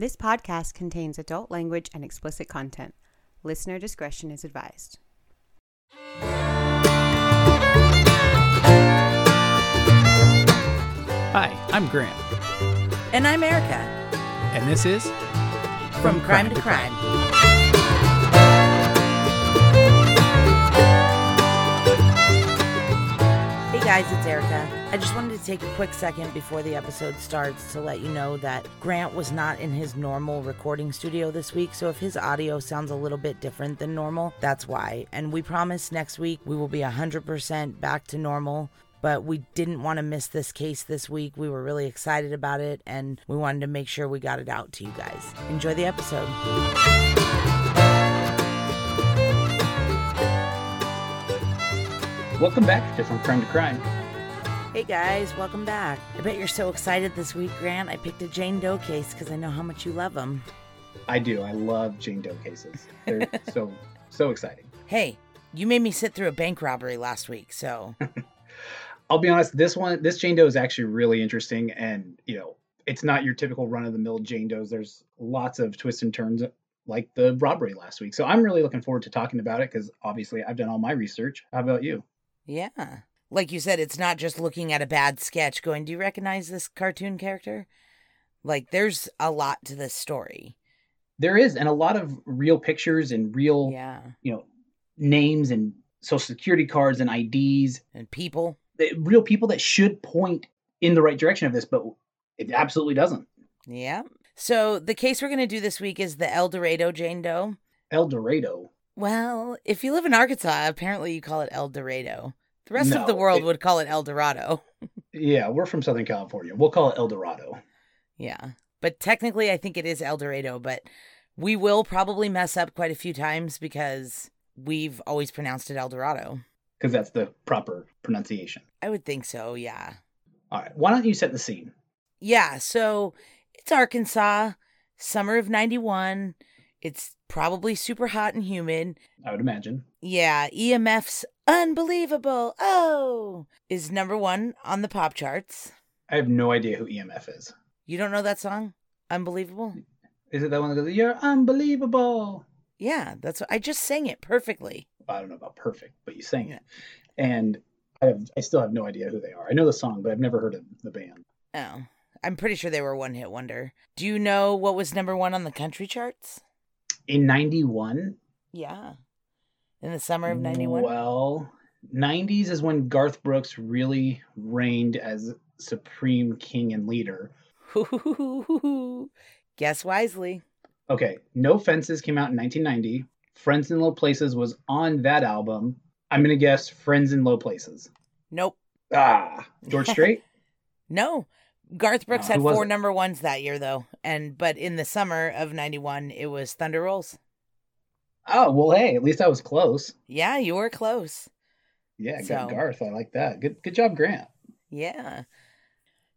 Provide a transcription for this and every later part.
This podcast contains adult language and explicit content. Listener discretion is advised. Hi, I'm Grant, And I'm Erica and this is from, Crime, to Crime. Hey guys, it's Erica. I just wanted to take a quick second before the episode starts to let you know that Grant was not in his normal recording studio this week, so if his audio sounds a little bit different than normal, that's why. And we promise next week we will be 100% back to normal. But we didn't want to miss this case this week. We were really excited about it and we wanted to make sure we got it out to you guys. Enjoy the episode. Welcome back to From Crime to Crime. Hey guys, welcome back. I bet you're so excited this week, Grant. I picked a Jane Doe case because I know how much you love them. I do. I love Jane Doe cases. They're so so exciting. Hey, you made me sit through a bank robbery last week, so I'll be honest. This one, this Jane Doe is actually really interesting, and you know, it's not your typical run of the mill Jane Does. There's lots of twists and turns, like the robbery last week. So I'm really looking forward to talking about it because obviously I've done all my research. How about you? yeah. Like you said, it's not just looking at a bad sketch going, Do you recognize this cartoon character? Like, there's a lot to this story. There is, and a lot of real pictures and real, Yeah. you know, names and social security cards and IDs. And people. Real people that should point in the right direction of this, but it absolutely doesn't. Yeah. So the case we're going to do this week is the El Dorado Jane Doe. El Dorado. Well, if you live in Arkansas, apparently you call it El Dorado. The rest of the world it- would call it El Dorado. Yeah, we're from Southern California. We'll call it El Dorado. Yeah. But technically, I think it is El Dorado, but we will probably mess up quite a few times because we've always pronounced it El Dorado. because that's the proper pronunciation. I would think so, yeah. All right, why don't you set the scene? Yeah, so it's Arkansas, summer of 91. It's probably super hot and humid. I would imagine. Yeah, EMF's Unbelievable, oh, is number one on the pop charts. I have no idea who EMF is. You don't know that song? Unbelievable? Is it that one that goes, "You're unbelievable"? Yeah, that's what I just sang it perfectly. I don't know about perfect, but you sang it, and I have, I still have no idea who they are. I know the song, but I've never heard of the band. Oh, I'm pretty sure they were one hit wonder. Do you know what was number one on the country charts? In '91, Yeah. In the summer of 91? Well, '90s is when Garth Brooks really reigned as supreme king and leader. Guess wisely. Okay, No Fences came out in 1990. Friends in Low Places was on that album. I'm gonna guess Friends in Low Places. Nope. Ah, George Strait. No. Garth Brooks No, had four number ones that year though. And but in the summer of 91 it was Thunder Rolls. Oh well, hey, at least I was close. Yeah, you were close. Yeah, So- good Garth. I like that. Good, good job, Grant. Yeah.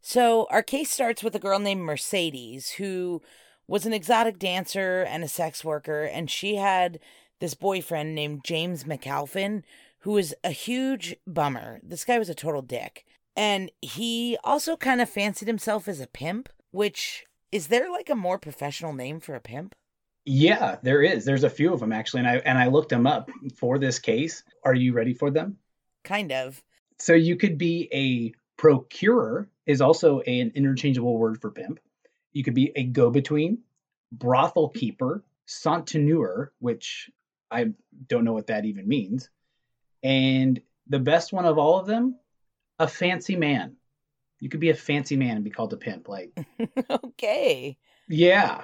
So our case starts with a girl named Mercedes who was an exotic dancer and a sex worker, and she had this boyfriend named James McAlpin who was a huge bummer. This guy was a total dick. And he also kind of fancied himself as a pimp, which is there like a more professional name for a pimp? Yeah, there is. There's a few of them actually, and I and I looked them up for this case. Are you ready for them? Kind of. So you could be a procurer is also an interchangeable word for pimp. You could be a go-between, brothel keeper, souteneur, which I don't know what that even means. And the best one of all of them, a fancy man. You could be a fancy man and be called a pimp. Like, okay. yeah.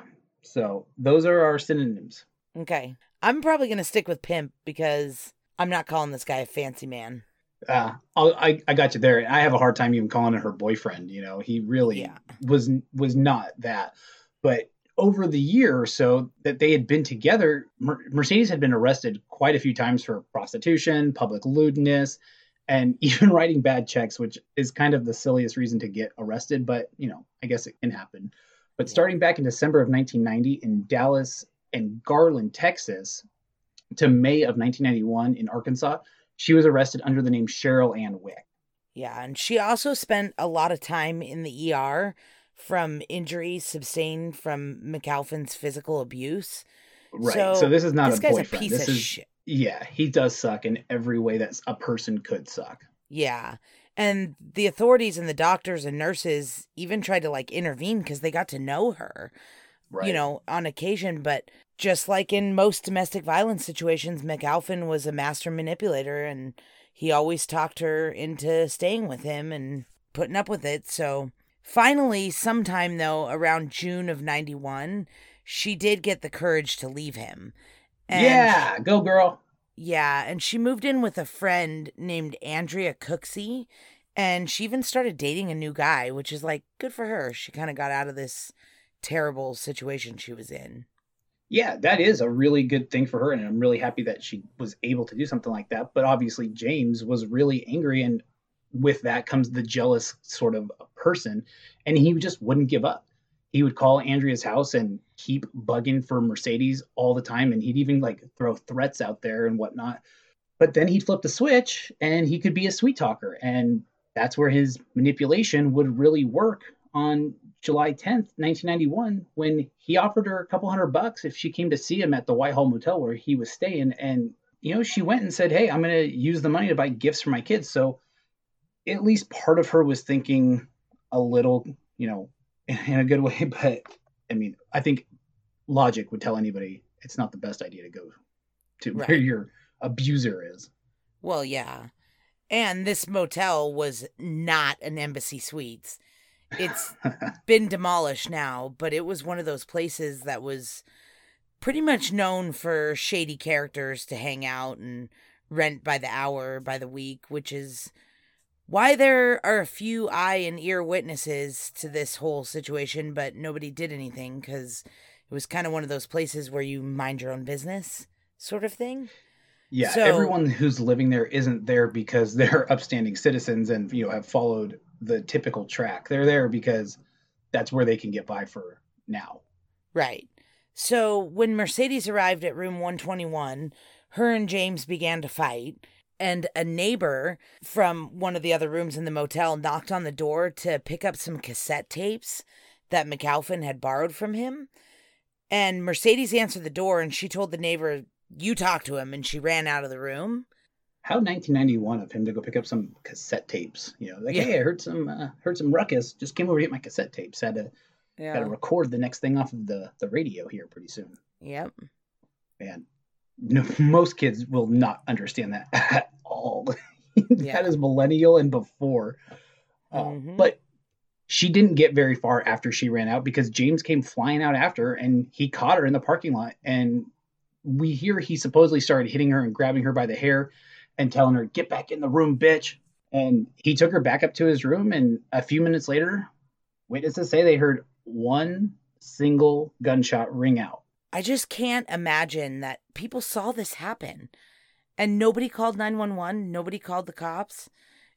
So those are our synonyms. Okay. I'm probably going to stick with pimp because I'm not calling this guy a fancy man. Uh, I'll, I I got you there. I have a hard time even calling it her boyfriend. You know, he really Yeah. was was not that. But over the year or so that they had been together, Mercedes had been arrested quite a few times for prostitution, public lewdness, and even writing bad checks, which is kind of the silliest reason to get arrested. But you know, I guess it can happen. But starting back in December of 1990 in Dallas and Garland, Texas, to May of 1991 in Arkansas, she was arrested under the name Cheryl Ann Wick. Yeah, and she also spent a lot of time in the ER from injuries sustained from McAlpin's physical abuse. Right. So, so this is not this a guy's boyfriend. a piece this of is shit. yeah, he does suck in every way that a person could suck. Yeah. And the authorities and the doctors and nurses even tried to like intervene because they got to know her, Right. you know, on occasion. But just like in most domestic violence situations, McAlpin was a master manipulator and he always talked her into staying with him and putting up with it. So finally, sometime though, around June of 91, she did get the courage to leave him. And yeah, go girl. Yeah, and she moved in with a friend named Andrea Cooksey, and she even started dating a new guy, which is like good for her. She kind of got out of this terrible situation she was in. Yeah, that is a really good thing for her, and I'm really happy that she was able to do something like that. But obviously, James was really angry, and with that comes the jealous sort of person, and he just wouldn't give up. He would call Andrea's house and keep bugging for Mercedes all the time, and he'd even like throw threats out there and whatnot. But then he'd flip the switch, and he could be a sweet talker, and that's where his manipulation would really work on July 10th, 1991, when he offered her a couple hundred bucks if she came to see him at the Whitehall Motel where he was staying. And, you know, she went and said, Hey, I'm going to use the money to buy gifts for my kids. So at least part of her was thinking a little, you know, in a good way. But I mean, I think logic would tell anybody it's not the best idea to go to where your abuser is. Well, yeah. And this motel was not an embassy suites. It's been demolished now, but it was one of those places that was pretty much known for shady characters to hang out and rent by the hour, by the week, which is why there are a few eye and ear witnesses to this whole situation, but nobody did anything because it was kind of one of those places where you mind your own business sort of thing. Yeah, So- everyone who's living there isn't there because they're upstanding citizens and you know have followed the typical track. They're there because that's where they can get by for now. Right. So when Mercedes arrived at room 121, her and James began to fight, and a neighbor from one of the other rooms in the motel knocked on the door to pick up some cassette tapes that McAlpin had borrowed from him. And Mercedes answered the door and she told the neighbor, You talk to him, and she ran out of the room. How 1991 of him to go pick up some cassette tapes. You know, like Yeah. hey, I heard some uh, heard some ruckus. Just came over to get my cassette tapes. Had to yeah. got to record the next thing off of the the radio here pretty soon. Yep. Man, no, most kids will not understand that at all. Yeah. that is millennial and before. Uh, Mhm. But she didn't get very far after she ran out because James came flying out after and he caught her in the parking lot. And we hear he supposedly started hitting her and grabbing her by the hair and telling her, Get back in the room, bitch. And he took her back up to his room. And a few minutes later, witnesses say they heard one single gunshot ring out. I just can't imagine that people saw this happen and nobody called 911, nobody called the cops.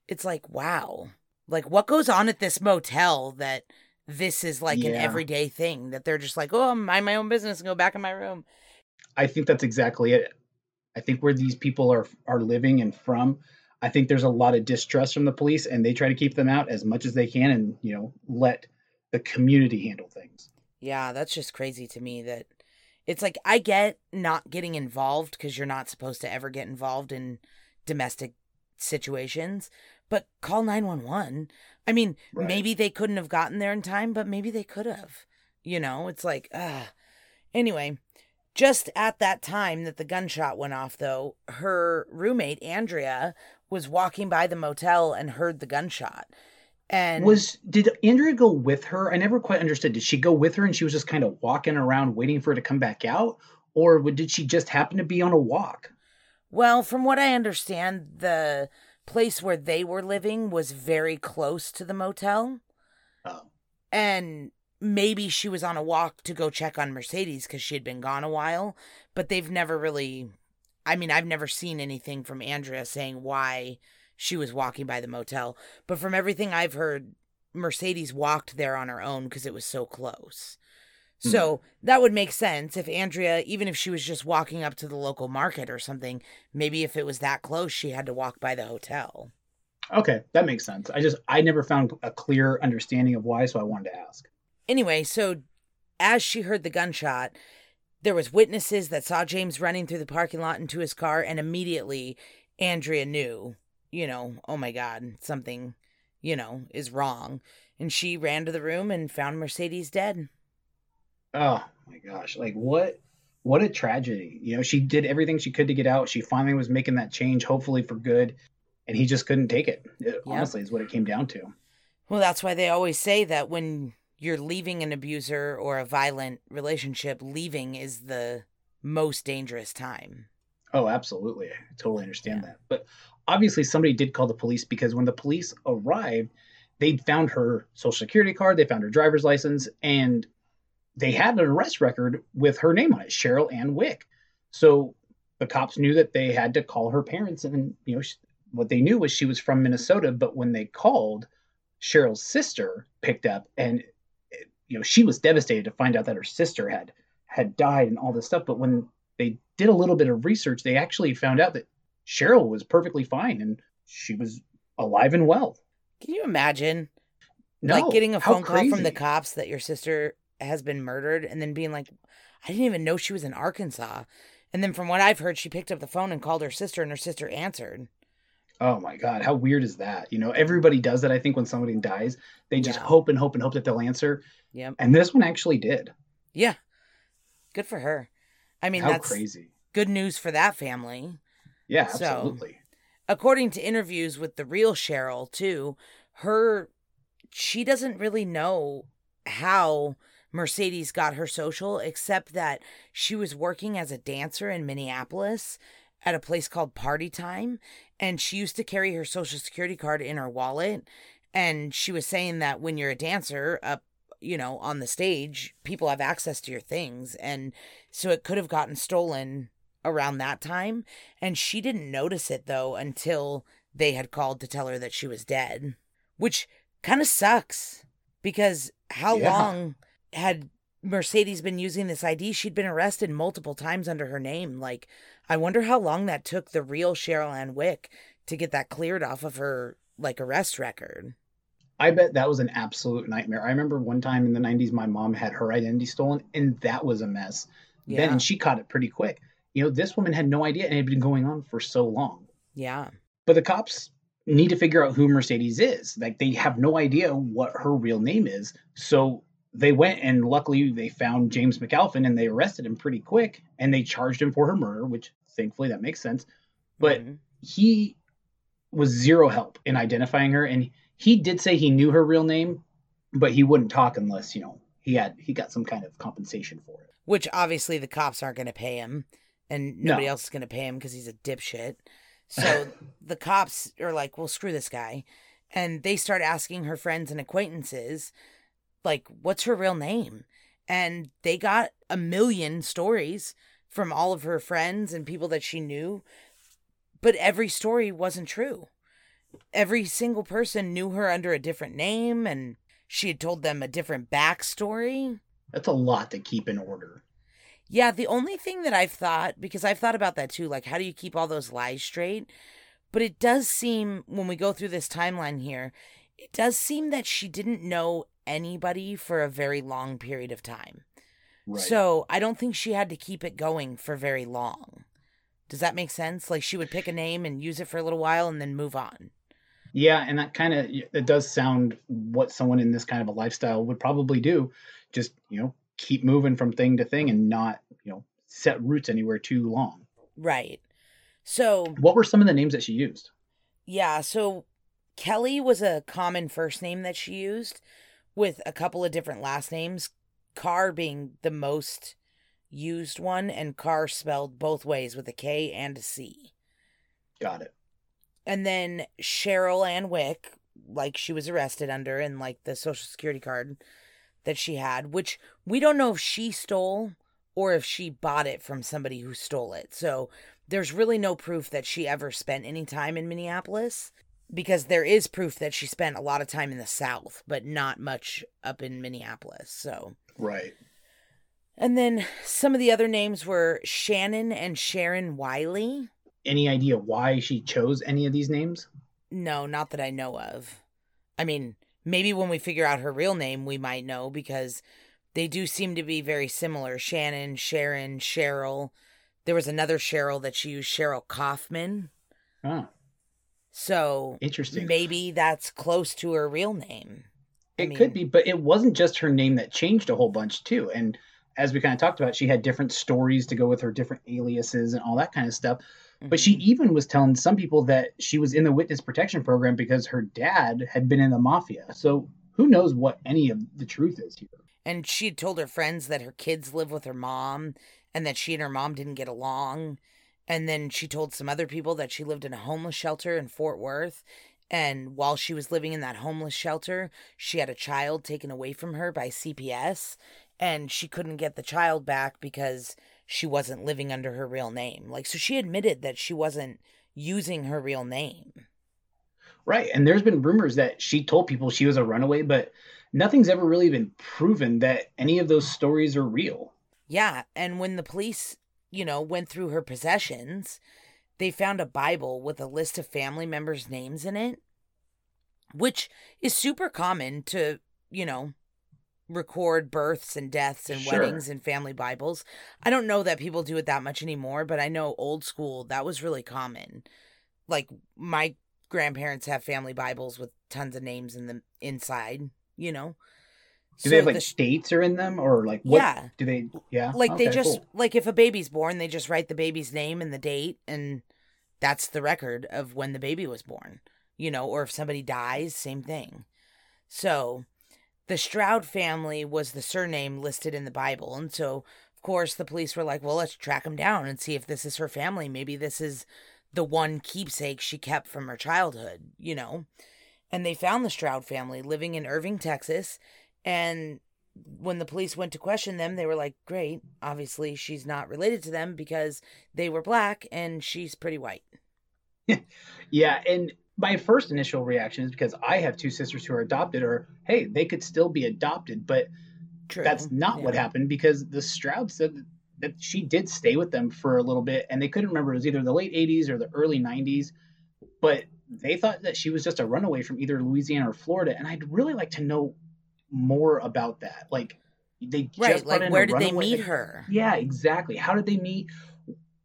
It's like, wow. Like, what goes on at this motel that this is like an everyday thing that they're just like, oh, mind my own business and go back in my room? I think that's exactly it. I think where these people are are living and from, I think there's a lot of distrust from the police, and they try to keep them out as much as they can, and you know, let the community handle things. Yeah, that's just crazy to me that it's like I get not getting involved because you're not supposed to ever get involved in domestic situations, but call 911. I mean, Right. maybe they couldn't have gotten there in time, but maybe they could have. You know, it's like, ah. Anyway, just at that time that the gunshot went off, though, her roommate, Andrea, was walking by the motel and heard the gunshot. And Was did Andrea go with her? I never quite understood. Did she go with her, and she was just kind of walking around waiting for her to come back out, or did she just happen to be on a walk? Well, from what I understand, the place where they were living was very close to the motel. Oh, And maybe she was on a walk to go check on Mercedes because she had been gone a while. But they've never really, I mean, I've never seen anything from Andrea saying why she was walking by the motel. But from everything I've heard, Mercedes walked there on her own because it was so close. Hmm. So that would make sense if Andrea, even if she was just walking up to the local market or something, maybe if it was that close, she had to walk by the hotel. Okay, that makes sense. I just I never found a clear understanding of why, so I wanted to ask. Anyway, so as she heard the gunshot, there was witnesses that saw James running through the parking lot into his car and immediately Andrea knew, you know, oh my god, something, you know, is wrong. And she ran to the room and found Mercedes dead. Oh my gosh, like what what a tragedy. You know, she did everything she could to get out. She finally was making that change, hopefully for good, and he just couldn't take it. it Honestly, is what it came down to. Well, that's why they always say that when you're leaving an abuser or a violent relationship, leaving is the most dangerous time. Oh, absolutely. I totally understand yeah. that. But obviously, somebody did call the police because when the police arrived, they found her social security card, they found her driver's license, and they had an arrest record with her name on it, Cheryl Ann Wick. So the cops knew that they had to call her parents, and you know what they knew was she was from Minnesota. But when they called, Cheryl's sister picked up, and you know she was devastated to find out that her sister had had died and all this stuff. But when they did a little bit of research, they actually found out that Cheryl was perfectly fine and she was alive and well. Can you imagine? No, like getting a phone call from the cops that your sister has been murdered and then being like, I didn't even know she was in Arkansas. And then from what I've heard, she picked up the phone and called her sister and her sister answered. Oh my god, how weird is that? You know, everybody does that I think when somebody dies. They just yeah. hope and hope and hope that they'll answer. Yeah. And this one actually did. Yeah. Good for her. I mean, how that's crazy. Good news for that family. Yeah, absolutely. So, according to interviews with the real Cheryl, too, her she doesn't really know how Mercedes got her social, except that she was working as a dancer in Minneapolis at a place called Party Time, and she used to carry her social security card in her wallet. And she was saying that when you're a dancer up, you know, on the stage, people have access to your things. And so it could have gotten stolen around that time. And she didn't notice it though until they had called to tell her that she was dead, which kind of sucks because how yeah. long had Mercedes been using this ID, she'd been arrested multiple times under her name. Like, I wonder how long that took the real Cheryl Ann Wick to get that cleared off of her like arrest record. I bet that was an absolute nightmare. I remember one time in the 90s, my mom had her identity stolen, and that was a mess. Yeah. Then, and she caught it pretty quick. You know, this woman had no idea, and it had been going on for so long. Yeah. But the cops need to figure out who Mercedes is. Like, they have no idea what her real name is. So they went and luckily they found James McAlpin and they arrested him pretty quick and they charged him for her murder, which thankfully that makes sense. But mm-hmm. he was zero help in identifying her and he did say he knew her real name, but he wouldn't talk unless, you know, he had he got some kind of compensation for it. Which obviously the cops aren't going to pay him and nobody no. else is going to pay him because he's a dipshit. So the cops are like, "Well, screw this guy." And they start asking her friends and acquaintances like what's her real name and they got a million stories from all of her friends and people that she knew but every story wasn't true every single person knew her under a different name and she had told them a different backstory that's a lot to keep in order yeah the only thing that i've thought because i've thought about that too like how do you keep all those lies straight but it does seem when we go through this timeline here it does seem that she didn't know anybody for a very long period of time. Right. So I don't think she had to keep it going for very long. Does that make sense? Like she would pick a name and use it for a little while and then move on. Yeah, and that kind of it does sound what someone in this kind of a lifestyle would probably do. Just, you know, keep moving from thing to thing and not, you know, set roots anywhere too long. Right. So What were some of the names that she used? Yeah, so Kelly was a common first name that she used with a couple of different last names, Carr being the most used one, and Carr spelled both ways with a K and a C. Got it. And then Cheryl Ann Wick, like she was arrested under, and like the social security card that she had, which we don't know if she stole or if she bought it from somebody who stole it. So there's really no proof that she ever spent any time in Minneapolis because there is proof that she spent a lot of time in the South, but not much up in Minneapolis. So right. And then some of the other names were Shannon and Sharon Wiley. Any idea why she chose any of these names? No, not that I know of. I mean, maybe when we figure out her real name, we might know because they do seem to be very similar. Shannon, Sharon, Cheryl. There was another Cheryl that she used, Cheryl Kaufman. Oh, So interesting. maybe that's close to her real name. I It mean- could be, but it wasn't just her name that changed a whole bunch too. And as we kind of talked about, she had different stories to go with her different aliases and all that kind of stuff. But she Mhm. even was telling some people that she was in the witness protection program because her dad had been in the mafia. So who knows what any of the truth is here? And she had told her friends that her kids live with her mom and that she and her mom didn't get along. And then she told some other people that she lived in a homeless shelter in Fort Worth. And while she was living in that homeless shelter, she had a child taken away from her by CPS. And she couldn't get the child back because she wasn't living under her real name. Like, so she admitted that she wasn't using her real name. Right. And there's been rumors that she told people she was a runaway, but nothing's ever really been proven that any of those stories are real. Yeah, and when the police, you know, went through her possessions, they found a Bible with a list of family members' names in it, which is super common to, you know, record births and deaths and Sure. weddings and family Bibles. I don't know that people do it that much anymore, but I know old school that was really common. Like my grandparents have family Bibles with tons of names in the inside, you know. Do they have like sh- dates are in them or like what Yeah. do they yeah. like they just cool. like if a baby's born they just write the baby's name and the date and that's the record of when the baby was born you know or if somebody dies same thing so the stroud family was the surname listed in the bible. And so of course the police were like well let's track them down and see if this is her family. Maybe this is the one keepsake she kept from her childhood you know? And they found the stroud family living in irving texas. And when the police went to question them, they were like, great, obviously she's not related to them because they were black and she's pretty white. Yeah, and my first initial reaction is because I have two sisters who are adopted or hey, they could still be adopted, but True. that's not what happened because the Stroud said that- she did stay with them for a little bit and they couldn't remember it was either the late 80s or the early 90s, but they thought that she was just a runaway from either Louisiana or Florida and I'd really like to know more about that. Like they just Right. Like, where did they meet her? Yeah, exactly. How did they meet?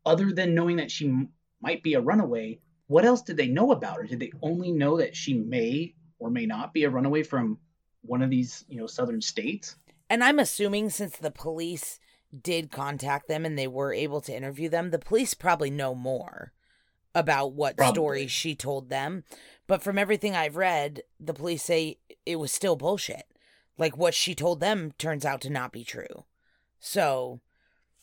Other than knowing that she m- might be a runaway, what else did they know about her? Did they only know that she may or may not be a runaway from one of these, you know, southern states? And I'm assuming since the police did contact them and they were able to interview them, the police probably know more about what Probably. story she told them. But from everything I've read, the police say it was still bullshit. Like what she told them turns out to not be true. So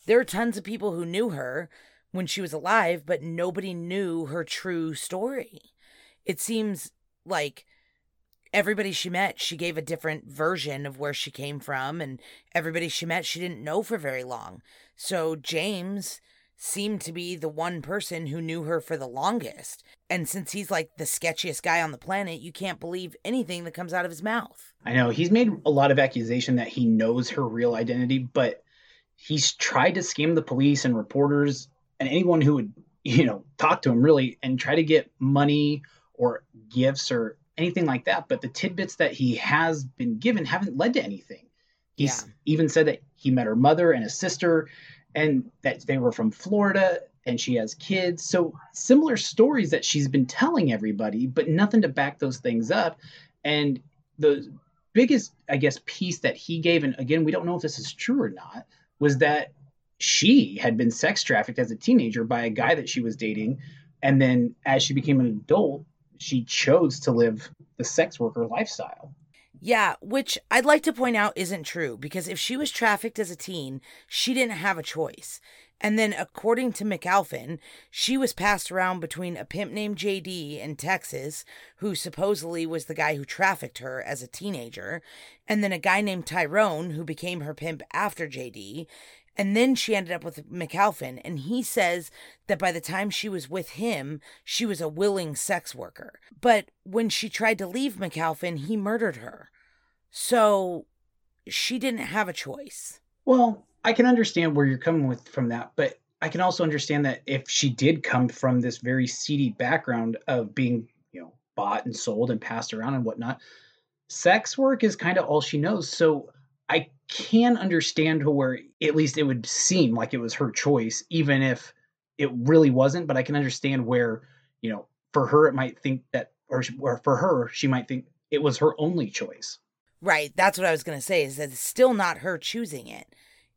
there are tons of people who knew her when she was alive, but nobody knew her true story. It seems like everybody she met, she gave a different version of where she came from, and everybody she met, she didn't know for very long. So James seemed to be the one person who knew her for the longest. And since he's like the sketchiest guy on the planet, you can't believe anything that comes out of his mouth. I know he's made a lot of accusation that he knows her real identity, but he's tried to scam the police and reporters and anyone who would, you know, talk to him really and try to get money or gifts or anything like that. But the tidbits that he has been given haven't led to anything. He's Yeah. even said that he met her mother and a sister and that they were from Florida and she has kids. So similar stories that she's been telling everybody, but nothing to back those things up. And the biggest, I guess, piece that he gave, and again, we don't know if this is true or not, was that she had been sex trafficked as a teenager by a guy that she was dating. And then as she became an adult, she chose to live the sex worker lifestyle. Yeah, which I'd like to point out isn't true because if she was trafficked as a teen, she didn't have a choice. And then, according to McAlpin, she was passed around between a pimp named JD in Texas, who supposedly was the guy who trafficked her as a teenager, and then a guy named Tyrone, who became her pimp after JD. And then she ended up with McAlpin, and he says that by the time she was with him, she was a willing sex worker. But when she tried to leave McAlpin, he murdered her. So she didn't have a choice. Well, I can understand where you're coming with from that, but I can also understand that if she did come from this very seedy background of being, you know, bought and sold and passed around and whatnot. Sex work is kind of all she knows. So I can understand to where at least it would seem like it was her choice, even if it really wasn't. But I can understand where, you know, for her it might think that, or, or for her she might think it was her only choice. Right. That's what I was going to say is that it's still not her choosing it.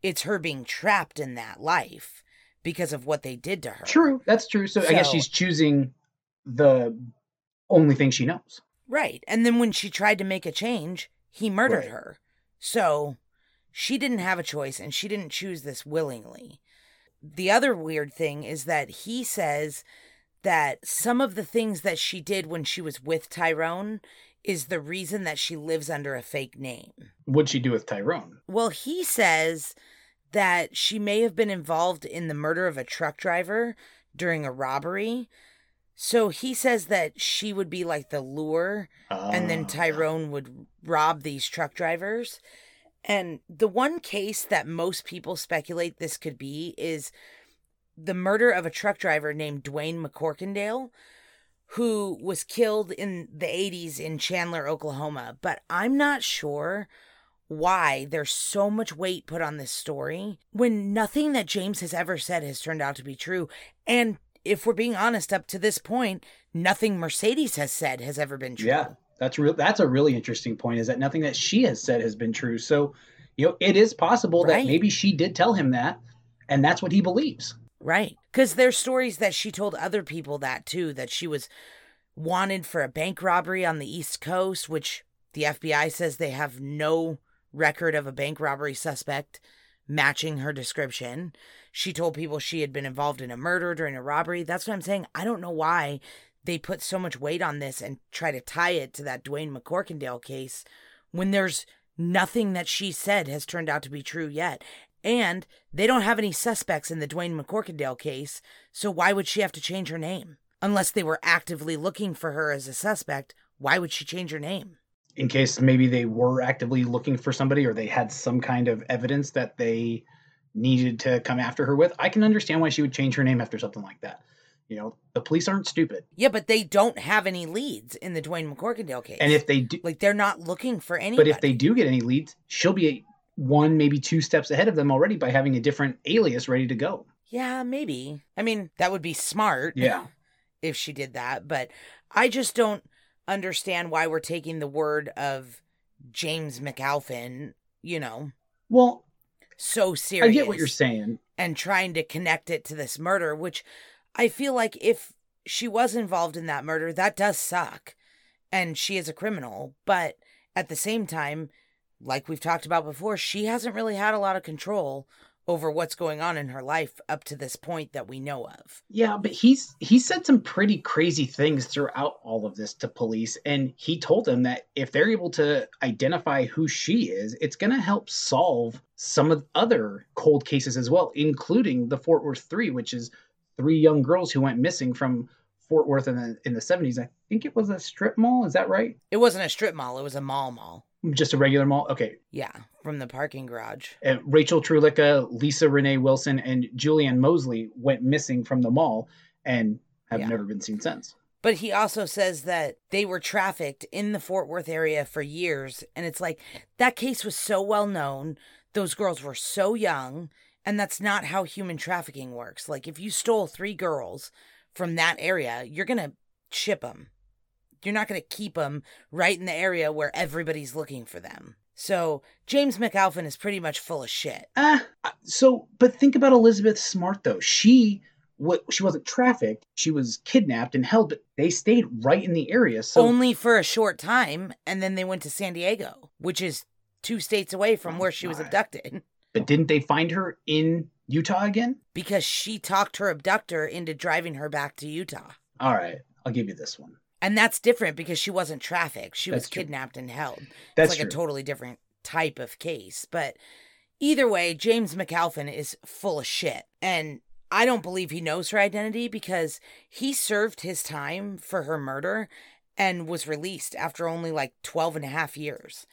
It's her being trapped in that life because of what they did to her. True. That's true. So, I guess she's choosing the only thing she knows. Right. And then when she tried to make a change, he murdered Right. her. So she didn't have a choice and she didn't choose this willingly. The other weird thing is that he says that some of the things that she did when she was with Tyrone is the reason that she lives under a fake name. What'd she do with Tyrone? Well, he says that she may have been involved in the murder of a truck driver during a robbery. So he says that she would be like the lure and then Oh, Tyrone would rob these truck drivers. And the one case that most people speculate this could be is the murder of a truck driver named Dwayne McCorkindale, who was killed in the 80s in Chandler, Oklahoma. But I'm not sure why there's so much weight put on this story when nothing that James has ever said has turned out to be true. And if we're being honest, up to this point, nothing Mercedes has said has ever been true. Yeah, that's real. That's a really interesting point. Is that nothing that she has said has been true? So, you know, it is possible Right. that maybe she did tell him that, and that's what he believes. Right. Because there's stories that she told other people that too, that she was wanted for a bank robbery on the East Coast, which the FBI says they have no record of a bank robbery suspect matching her description. She told people she had been involved in a murder during a robbery. That's what I'm saying. I don't know why they put so much weight on this and try to tie it to that Dwayne McCorkindale case when there's nothing that she said has turned out to be true yet. And they don't have any suspects in the Dwayne McCorkindale case, so why would she have to change her name? Unless they were actively looking for her as a suspect, why would she change her name? In case maybe they were actively looking for somebody, or they had some kind of evidence that they needed to come after her with, I can understand why she would change her name after something like that. You know, the police aren't stupid, Yeah, but they don't have any leads in the Dwayne McCorkindale case. and if they do, like they're not looking for anybody. but if they do get any leads, she'll be one, maybe two steps ahead of them already by having a different alias ready to go. Yeah, maybe. I mean, that would be smart. Yeah. If she did that, but I just don't understand why we're taking the word of James McAlpin, you know, Well, so serious. I get what you're saying. and trying to connect it to this murder, which I feel like if she was involved in that murder, that does suck. And she is a criminal. But at the same time, like we've talked about before, she hasn't really had a lot of control over what's going on in her life up to this point that we know of. Yeah, but he's he said some pretty crazy things throughout all of this to police, and he told them that if they're able to identify who she is, it's going to help solve some of the other cold cases as well, including the Fort Worth Three, which is three young girls who went missing from Fort Worth in the in the seventies. I think it was a strip mall. Is that right? It wasn't a strip mall, it was a mall mall. Just a regular mall. Okay, Yeah, from the parking garage. uh, Rachel Trlica, Lisa Renee Wilson, and Julie Ann Moseley went missing from the mall and have Yeah. never been seen since. But he also says that they were trafficked in the Fort Worth area for years. And it's like that case was so well known. Those girls were so young. And that's not how human trafficking works. Like, if you stole three girls from that area, you're going to ship them. You're not going to keep them right in the area where everybody's looking for them. So, James McAlpin is pretty much full of shit. Ah, so but think about Elizabeth Smart though. She what she wasn't trafficked. She was kidnapped and held, but they stayed right in the area. So Only for a short time. And then they went to San Diego, which is two states away from Oh where she was abducted. but didn't they find her in Utah again? because she talked her abductor into driving her back to Utah. All right, I'll give you this one. And that's different because she wasn't trafficked. She was true. kidnapped and held. That's it's like true. a totally different type of case. But either way, James McAlpin is full of shit. And I don't believe he knows her identity because he served his time for her murder and was released after only like 12 and a half years.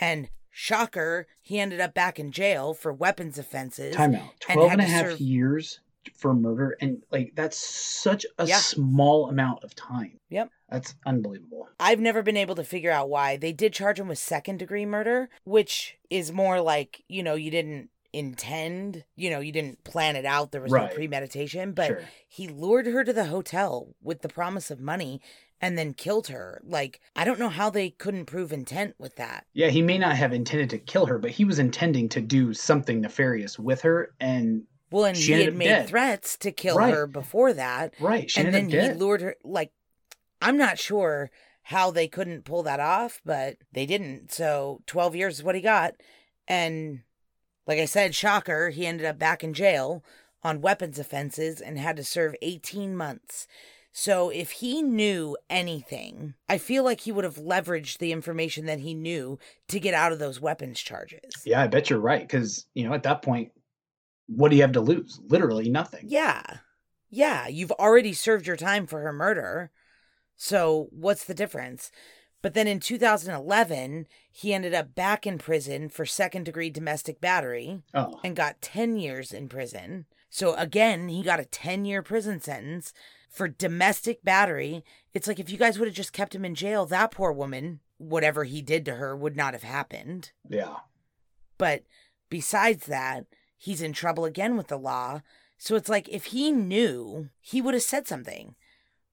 And shocker, he ended up back in jail for weapons offenses. Time out. and 12 had and a half serve- years for murder and like that's such a Yeah. small amount of time. Yep. That's unbelievable. I've never been able to figure out why. They did charge him with second degree murder, which is more like, you know, you didn't intend, you know, you didn't plan it out. There was Right. no premeditation, but sure. he lured her to the hotel with the promise of money and then killed her. Like, I don't know how they couldn't prove intent with that. Yeah, he may not have intended to kill her, but he was intending to do something nefarious with her and Well, and She he had made dead. threats to kill Right. her before that. right, she and then he lured her like i'm not sure how they couldn't pull that off but they didn't so 12 years is what he got and like i said shocker he ended up back in jail on weapons offenses and had to serve 18 months so if he knew anything i feel like he would have leveraged the information that he knew to get out of those weapons charges yeah, I bet you're right cuz you know, at that point what do you have to lose? Literally nothing. Yeah. Yeah, you've already served your time for her murder. So what's the difference? But then in 2011, he ended up back in prison for second degree domestic battery Oh. and got 10 years in prison. So again, he got a 10 year prison sentence for domestic battery. It's like if you guys would have just kept him in jail, that poor woman, whatever he did to her, would not have happened. Yeah. But besides that, he's in trouble again with the law. So it's like if he knew, he would have said something.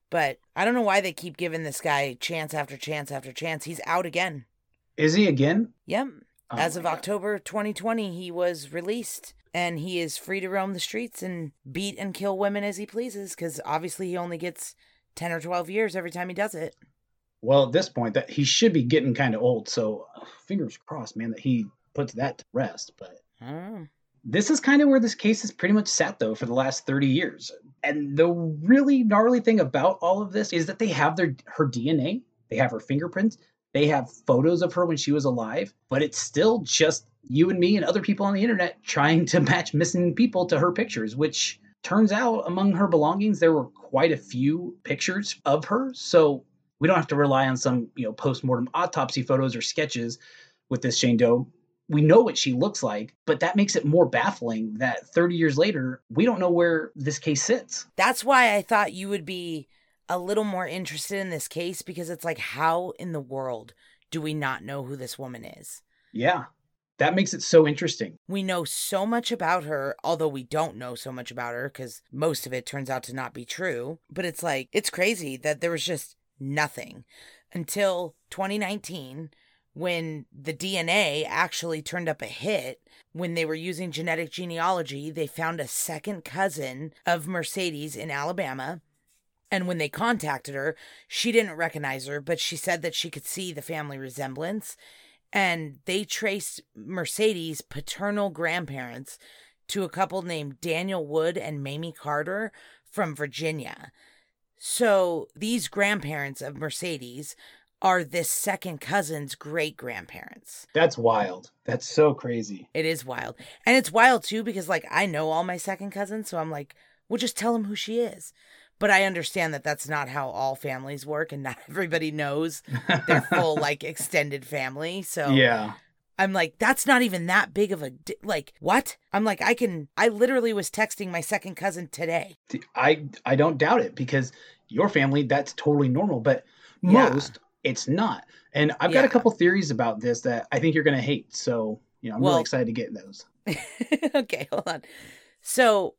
But I don't know why they keep giving this guy chance after chance after chance. He's out again. Is he again? Yep. Oh As of. October 2020, he was released and he is free to roam the streets and beat and kill women as he pleases because obviously he only gets 10 or 12 years every time he does it. Well, at this point that he should be getting kind of old, so uh, fingers crossed, man, that he puts that to rest, but I don't know. This is kind of where this case has pretty much sat though for the last 30 years. And the really gnarly thing about all of this is that they have their her dna they have her fingerprints they have photos of her when she was alive but it's still just you and me and other people on the internet trying to match missing people to her pictures which turns out among her belongings there were quite a few pictures of her. So we don't have to rely on some you know post-mortem autopsy photos or sketches with this Shane Doe we know what she looks like, but that makes it more baffling that 30 years later, we don't know where this case sits. That's why I thought you would be a little more interested in this case because it's like, how in the world do we not know who this woman is? Yeah, that makes it so interesting. We know so much about her, although we don't know so much about her because most of it turns out to not be true. But it's like, it's crazy that there was just nothing until 2019 when the DNA actually turned up a hit. When they were using genetic genealogy, they found a second cousin of Mercedes in Alabama. And when they contacted her, she didn't recognize her, but she said that she could see the family resemblance. And they traced Mercedes' paternal grandparents to a couple named Daniel Wood and Mamie Carter from Virginia. So these grandparents of Mercedes are this second cousin's great grandparents. That's wild. That's so crazy. It is wild. And it's wild too because, like, I know all my second cousins. So I'm like, we'll just tell them who she is. But I understand that that's not how all families work and not everybody knows their full, like, extended family. So yeah. I'm like, that's not even that big of a, di- like, what? I'm like, I can, I literally was texting my second cousin today. I I don't doubt it because your family that's totally normal, but most it's not. And I've got a couple theories about this that I think you're going to hate. So, you know, I'm Well- really excited to get those. okay, hold on. So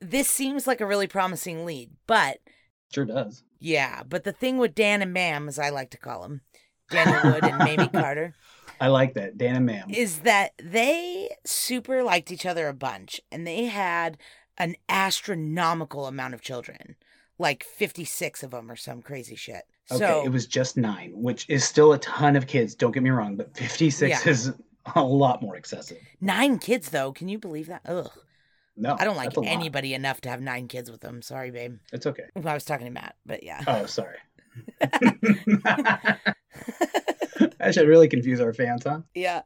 this seems like a really promising lead, but Sure does. yeah, but the thing with Dan and Mam, as I like to call them, Daniel Wood and Mamie Carter, I like that. Dan and Ma'am. is that they super liked each other a bunch and they had an astronomical amount of children, like 56 of them or some crazy shit. Okay, so it was just nine, which is still a ton of kids. Don't get me wrong, but 56 Yeah. is a lot more excessive. nine kids though. Can you believe that? Ugh. No, I don't like that's a lot. anybody enough to have nine kids with them. Sorry, babe. It's okay. Well, I was talking to Matt, but yeah. Oh, sorry. that should really confuse our fans, huh? Yeah.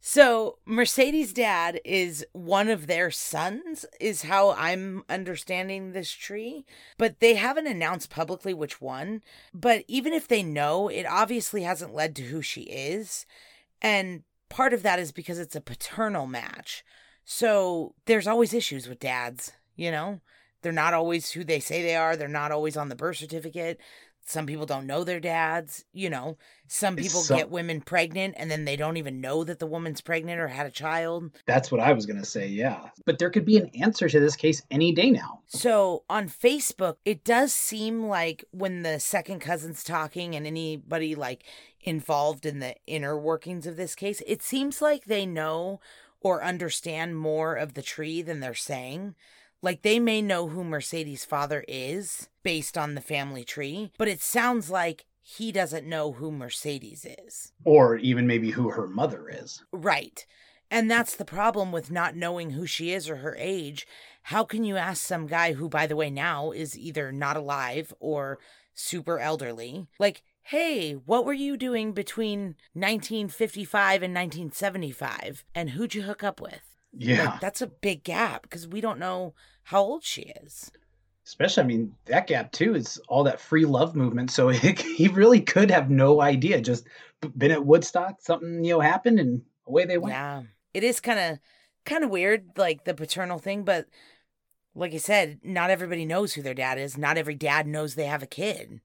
So Mercedes' dad is one of their sons, is how I'm understanding this tree. But they haven't announced publicly which one. But even if they know, it obviously hasn't led to who she is. And part of that is because it's a paternal match. So there's always issues with dads. You know, they're not always who they say they are. They're not always on the birth certificate. Some people don't know their dads. You know, some people so- get women pregnant and then they don't even know that the woman's pregnant or had a child. That's what I was going to say, yeah. But there could be an answer to this case any day now. So on Facebook, it does seem like when the second cousin's talking and anybody like involved in the inner workings of this case, it seems like they know or understand more of the tree than they're saying. Like they may know who Mercedes' father is based on the family tree, but it sounds like he doesn't know who Mercedes is. Or even maybe who her mother is. Right. And that's the problem with not knowing who she is or her age. How can you ask some guy who, by the way, now is either not alive or super elderly, like, hey, what were you doing between 1955 and 1975? And who'd you hook up with? Yeah. Like, that's a big gap because we don't know how old she is. Especially, I mean, that gap too is all that free love movement. So he really could have no idea. Just been at Woodstock, something you know happened, and away they went. Yeah. It is kind of kind of weird like the paternal thing, but like I said, not everybody knows who their dad is. Not every dad knows they have a kid,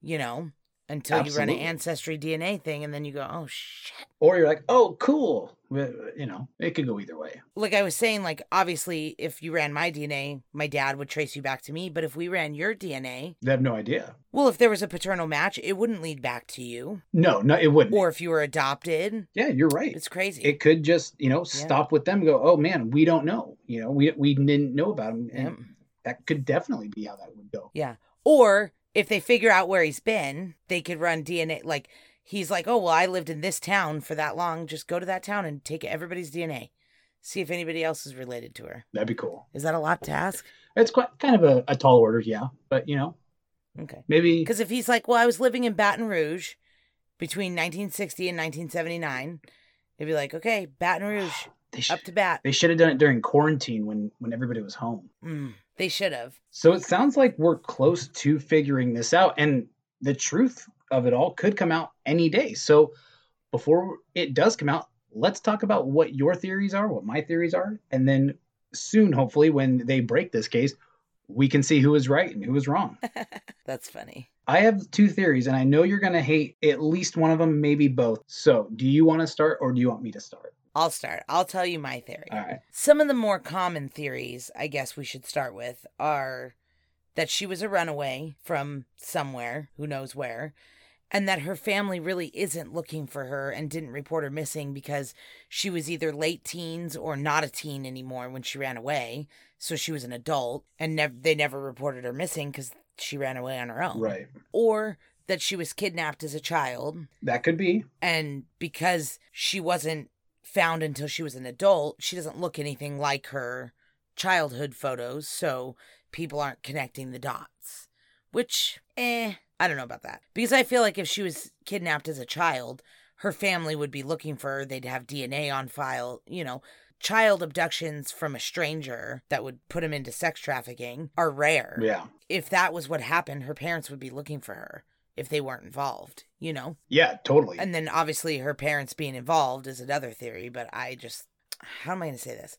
you know, until you run an ancestry DNA thing and then you go, "Oh shit." Or you're like, oh, cool. You know, it could go either way. Like I was saying like obviously if you ran my DNA, my dad would trace you back to me, but if we ran your DNA, They have no idea. well, if there was a paternal match, it wouldn't lead back to you. No, no, it wouldn't. Or if you were adopted, yeah, you're right. it's crazy. It could just, you know, stop with them. and Go, oh man, we don't know. You know, we we didn't know about him, and Yep. that could definitely be how that would go. Yeah. Or if they figure out where he's been, they could run DNA. Like he's like, oh well, I lived in this town for that long. Just go to that town and take everybody's DNA, see if anybody else is related to her. That'd be cool. Is that a lot to ask? It's quite kind of a, a tall order, yeah. But you know, Okay. maybe Because if he's like, well, I was living in Baton Rouge between 1960 and 1979, it'd be like, okay, Baton Rouge, up to bat. they should have done it during quarantine when when everybody was home. Mm, they should have. So it sounds like we're close to figuring this out, and the truth of it all could come out any day. So before it does come out, let's talk about what your theories are, what my theories are, and then soon, hopefully, when they break this case, we can see who was right and who was wrong. That's funny. I have two theories, and I know you're going to hate at least one of them, maybe both. So, do you want to start or do you want me to start? I'll start. I'll tell you my theory. Right. Some of the more common theories, I guess we should start with, are that she was a runaway from somewhere, who knows where, and that her family really isn't looking for her and didn't report her missing because she was either late teens or not a teen anymore when she ran away. So she was an adult and nev- they never reported her missing because she ran away on her own. Right. Or that she was kidnapped as a child That could be. and because she wasn't found until she was an adult, she doesn't look anything like her childhood photos, so people aren't connecting the dots. Which, eh, I don't know about that. Because I feel like if she was kidnapped as a child, her family would be looking for her, they'd have DNA on file, you know. Child abductions from a stranger that would put him into sex trafficking are rare. Yeah. If that was what happened, her parents would be looking for her if they weren't involved, you know? Yeah, totally. And then obviously her parents being involved is another theory, but I just how am I going to say this?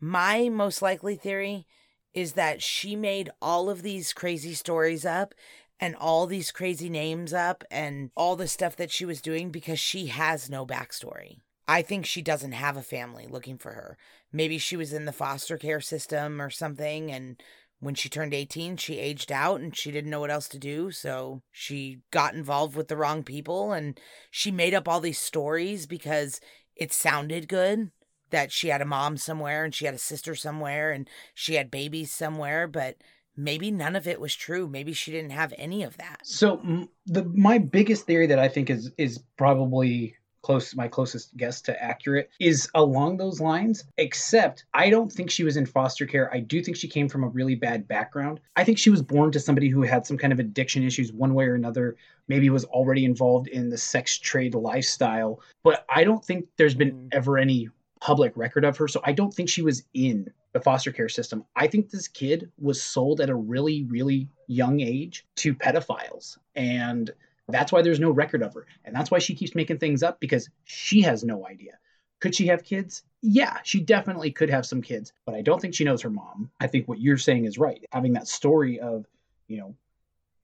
My most likely theory is that she made all of these crazy stories up and all these crazy names up and all the stuff that she was doing because she has no backstory. I think she doesn't have a family looking for her. Maybe she was in the foster care system or something and when she turned 18, she aged out and she didn't know what else to do. So she got involved with the wrong people and she made up all these stories because it sounded good that she had a mom somewhere and she had a sister somewhere and she had babies somewhere. But maybe none of it was true. Maybe she didn't have any of that. So the my biggest theory that I think is is probably close my closest guess to accurate is along those lines except I don't think she was in foster care. I do think she came from a really bad background. I think she was born to somebody who had some kind of addiction issues one way or another, maybe was already involved in the sex trade lifestyle, but I don't think there's been Mm. ever any public record of her. So I don't think she was in the foster care system. I think this kid was sold at a really, really young age to pedophiles. And that's why there's no record of her. And that's why she keeps making things up because she has no idea. Could she have kids? Yeah, she definitely could have some kids, but I don't think she knows her mom. I think what you're saying is right. Having that story of, you know,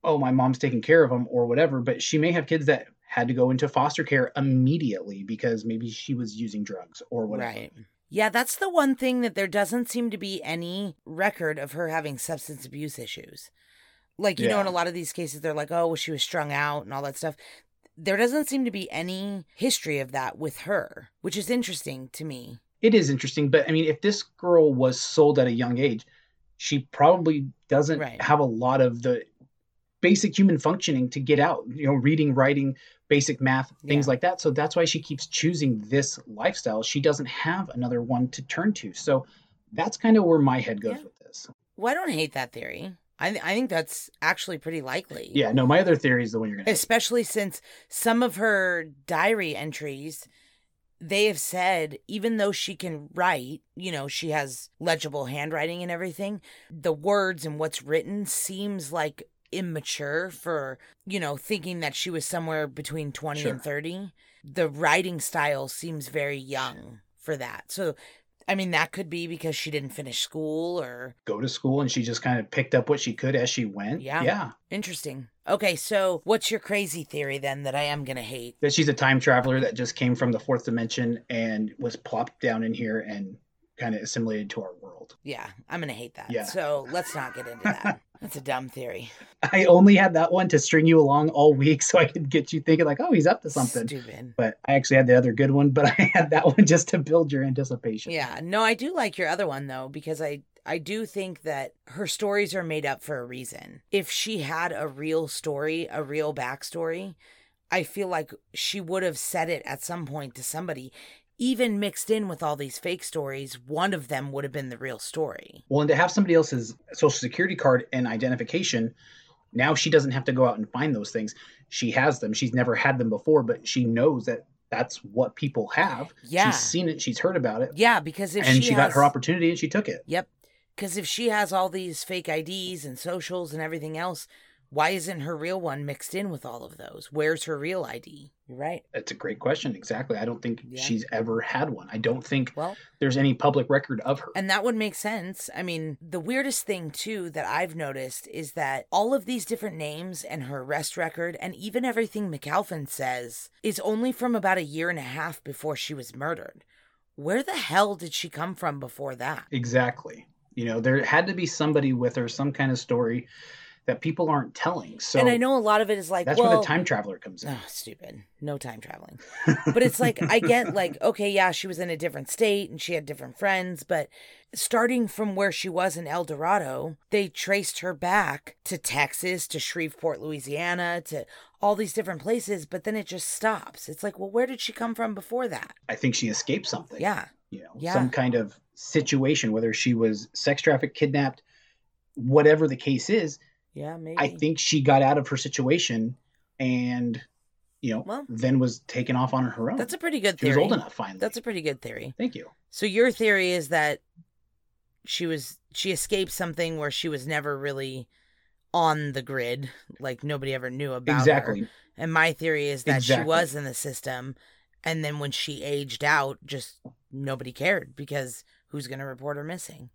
oh, my mom's taking care of them or whatever, but she may have kids that had to go into foster care immediately because maybe she was using drugs or whatever. Right. Yeah, that's the one thing that there doesn't seem to be any record of her having substance abuse issues. Like, you know, in a lot of these cases, they're like, oh, well, she was strung out and all that stuff. There doesn't seem to be any history of that with her, which is interesting to me. It is interesting, but I mean, if this girl was sold at a young age, she probably doesn't Right. have a lot of the basic human functioning to get out, you know, reading, writing, basic math, things Yeah. like that. So that's why she keeps choosing this lifestyle. She doesn't have another one to turn to. So that's kind of where my head goes Yeah. with this. Well, I don't hate that theory. I, th- I think that's actually pretty likely. Yeah, no, my other theory is the one you're going to. especially since some of her diary entries they have said even though she can write you know she has legible handwriting and everything the words and what's written seems like immature for you know thinking that she was somewhere between 20 Sure. and 30 the writing style seems very young for that so i mean that could be because she didn't finish school or Go to school and she just kind of picked up what she could as she went. Yeah. Yeah. interesting okay so what's your crazy theory then that i am gonna hate that she's a time traveler that just came from the fourth dimension and was plopped down in here and kind of assimilated to our world. Yeah, I'm gonna hate that. Yeah. So let's not get into that. That's a dumb theory. I only had that one to string you along all week so I could get you thinking like, oh, he's up to something. Stupid. But I actually had the other good one, but I had that one just to build your anticipation. Yeah. No, I do like your other one though because I I do think that her stories are made up for a reason. If she had a real story, a real backstory, I feel like she would have said it at some point to somebody. Even mixed in with all these fake stories, one of them would have been the real story. Well, and to have somebody else's social security card and identification, now she doesn't have to go out and find those things. She has them. She's never had them before, but she knows that that's what people have. Yeah. She's seen it. She's heard about it. Yeah, because if and she, she, got her opportunity and she took it. Yep. Because if she has all these fake IDs and socials and everything else, why isn't her real one mixed in with all of those? Where's her real ID? You're right. That's a great question. Exactly. I don't think Yeah. she's ever had one. I don't think Well, there's any public record of her. and that would make sense. I mean, the weirdest thing, too, that I've noticed is that all of these different names and her arrest record and even everything McAlpin says is only from about a year and a half before she was murdered. Where the hell did she come from before that? exactly. You know, there had to be somebody with her, some kind of story that people aren't telling. So and I know a lot of it is like, that's well, where the time traveler comes in. Oh, stupid. No time traveling. But it's like, I get, like, okay, yeah, she was in a different state and she had different friends, but starting from where she was in El Dorado, they traced her back to Texas, to Shreveport, Louisiana, to all these different places, but then it just stops. It's like, well, where did she come from before that? I think she escaped something. Yeah. You know, Yeah. some kind of situation, whether she was sex trafficked, kidnapped, whatever the case is. Yeah, maybe. I think she got out of her situation and, you know, Well, then was taken off on her own. That's a pretty good she was theory. old enough finally. That's a pretty good theory. Thank you. So your theory is that she was she escaped something where she was never really on the grid, like nobody ever knew about her. Exactly. And my theory is that Exactly. she was in the system, and then when she aged out, just nobody cared because who's going to report her missing?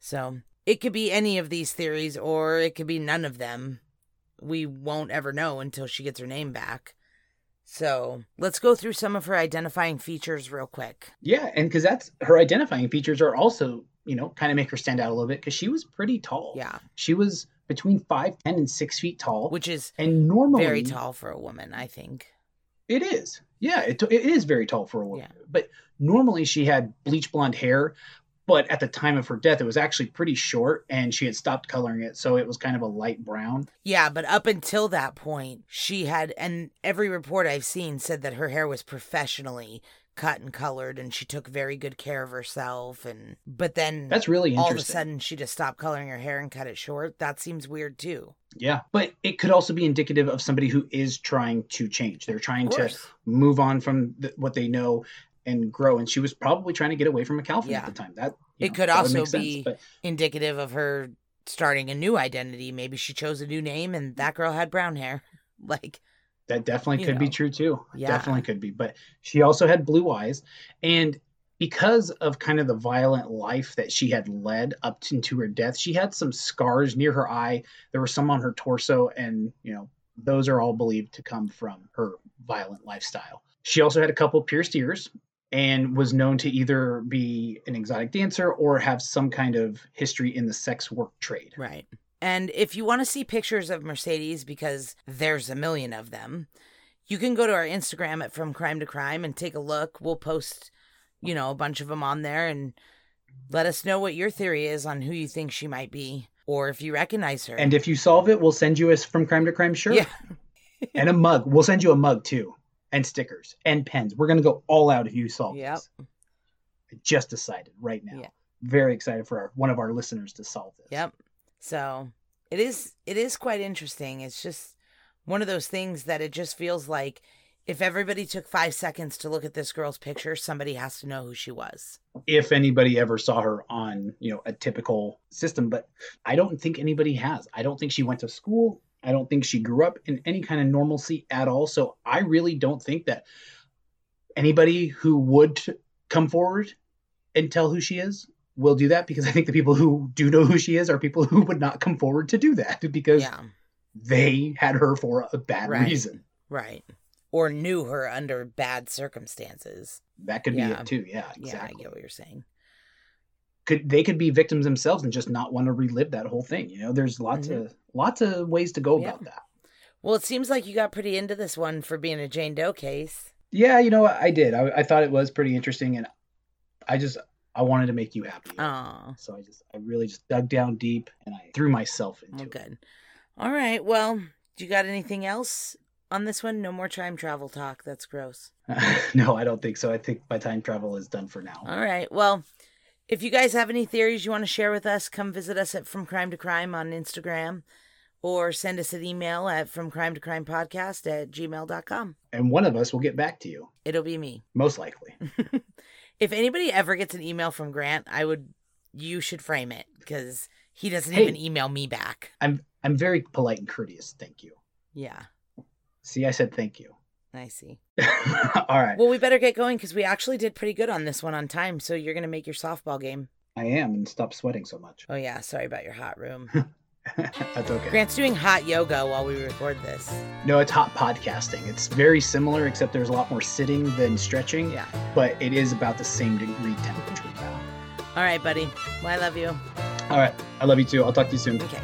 So it could be any of these theories, or it could be none of them. We won't ever know until she gets her name back. So let's go through some of her identifying features real quick. Yeah, and because that's her identifying features are also, you know, kind of make her stand out a little bit because she was pretty tall. Yeah, She was between five ten and six feet tall, which is and normally very tall for a woman, I think. It is. Yeah, it, it is very tall for a woman. But normally she had bleach blonde hair, but at the time of her death, it was actually pretty short and she had stopped coloring it. So it was kind of a light brown. Yeah, but up until that point, she had, and every report I've seen said that her hair was professionally cut and colored and she took very good care of herself. And, but then That's really all of a sudden she just stopped coloring her hair and cut it short. That seems weird too. Yeah. But it could also be indicative of somebody who is trying to change. They're trying to move on from the, what they know and grow. And she was probably trying to get away from McAlpin Yeah. at the time. That It know, could that also make sense. be- But Indicative of her starting a new identity. Maybe she chose a new name and that girl had brown hair. Like, That definitely could be true too. Yeah. Definitely could be. But she also had blue eyes. And because of kind of the violent life that she had led up to, into her death, she had some scars near her eye. There were some on her torso, and you know, those are all believed to come from her violent lifestyle. She also had a couple pierced ears and was known to either be an exotic dancer or have some kind of history in the sex work trade. Right. And if you want to see pictures of Mercedes, because there's a million of them, you can go to our Instagram at From Crime to Crime and take a look. We'll post, you know, a bunch of them on there and let us know what your theory is on who you think she might be or if you recognize her. And if you solve it, we'll send you a from crime to crime shirt. Yeah. and a mug. We'll send you a mug too, and stickers and pens. We're gonna go all out if you solve Yep. this. I just decided right now. Yeah. Very excited for our, one of our listeners to solve this. Yep. So it is it is quite interesting. It's just one of those things that it just feels like if everybody took five seconds to look at this girl's picture, somebody has to know who she was. If anybody ever saw her on, you know, a typical system, but I don't think anybody has. I don't think she went to school. I don't think she grew up in any kind of normalcy at all. So I really don't think that anybody who would come forward and tell who she is will do that because I think the people who do know who she is are people who would not come forward to do that because Yeah. they had her for a bad Right. reason. Right. Or knew her under bad circumstances. That could Yeah. be it too. Yeah, Yeah, exactly. I get what you're saying. Could they could be victims themselves and just not want to relive that whole thing? You know, there's lots Mhm. of lots of ways to go Yeah. about that. Well, it seems like you got pretty into this one for being a Jane Doe case. Yeah, you know, what? I did. I, I thought it was pretty interesting, and I just I wanted to make you happy. Oh, So I just I really just dug down deep and I threw myself into it. good. All right. Well, do you got anything else on this one? No more time travel talk. That's gross. no, I don't think so. I think my time travel is done for now. All right. Well, if you guys have any theories you want to share with us, come visit us at From Crime to Crime on Instagram or send us an email at From Crime to Crime Podcast at gmail.com. And one of us will get back to you, It'll be me. most likely. If anybody ever gets an email from Grant, I would, you should frame it because he doesn't Hey. even email me back. I'm I'm very polite and courteous. Thank you. Yeah, See, I said thank you. I see. All right. Well, we better get going because we actually did pretty good on this one on time. So you're going to make your softball game. I am and stop sweating so much. Oh, yeah. Sorry about your hot room. That's okay. Grant's doing hot yoga while we record this. No, it's hot podcasting. It's very similar, except there's a lot more sitting than stretching. Yeah. But it is about the same degree temperature now. All right, buddy. Well, I love you. All right. I love you too. I'll talk to you soon. Okay.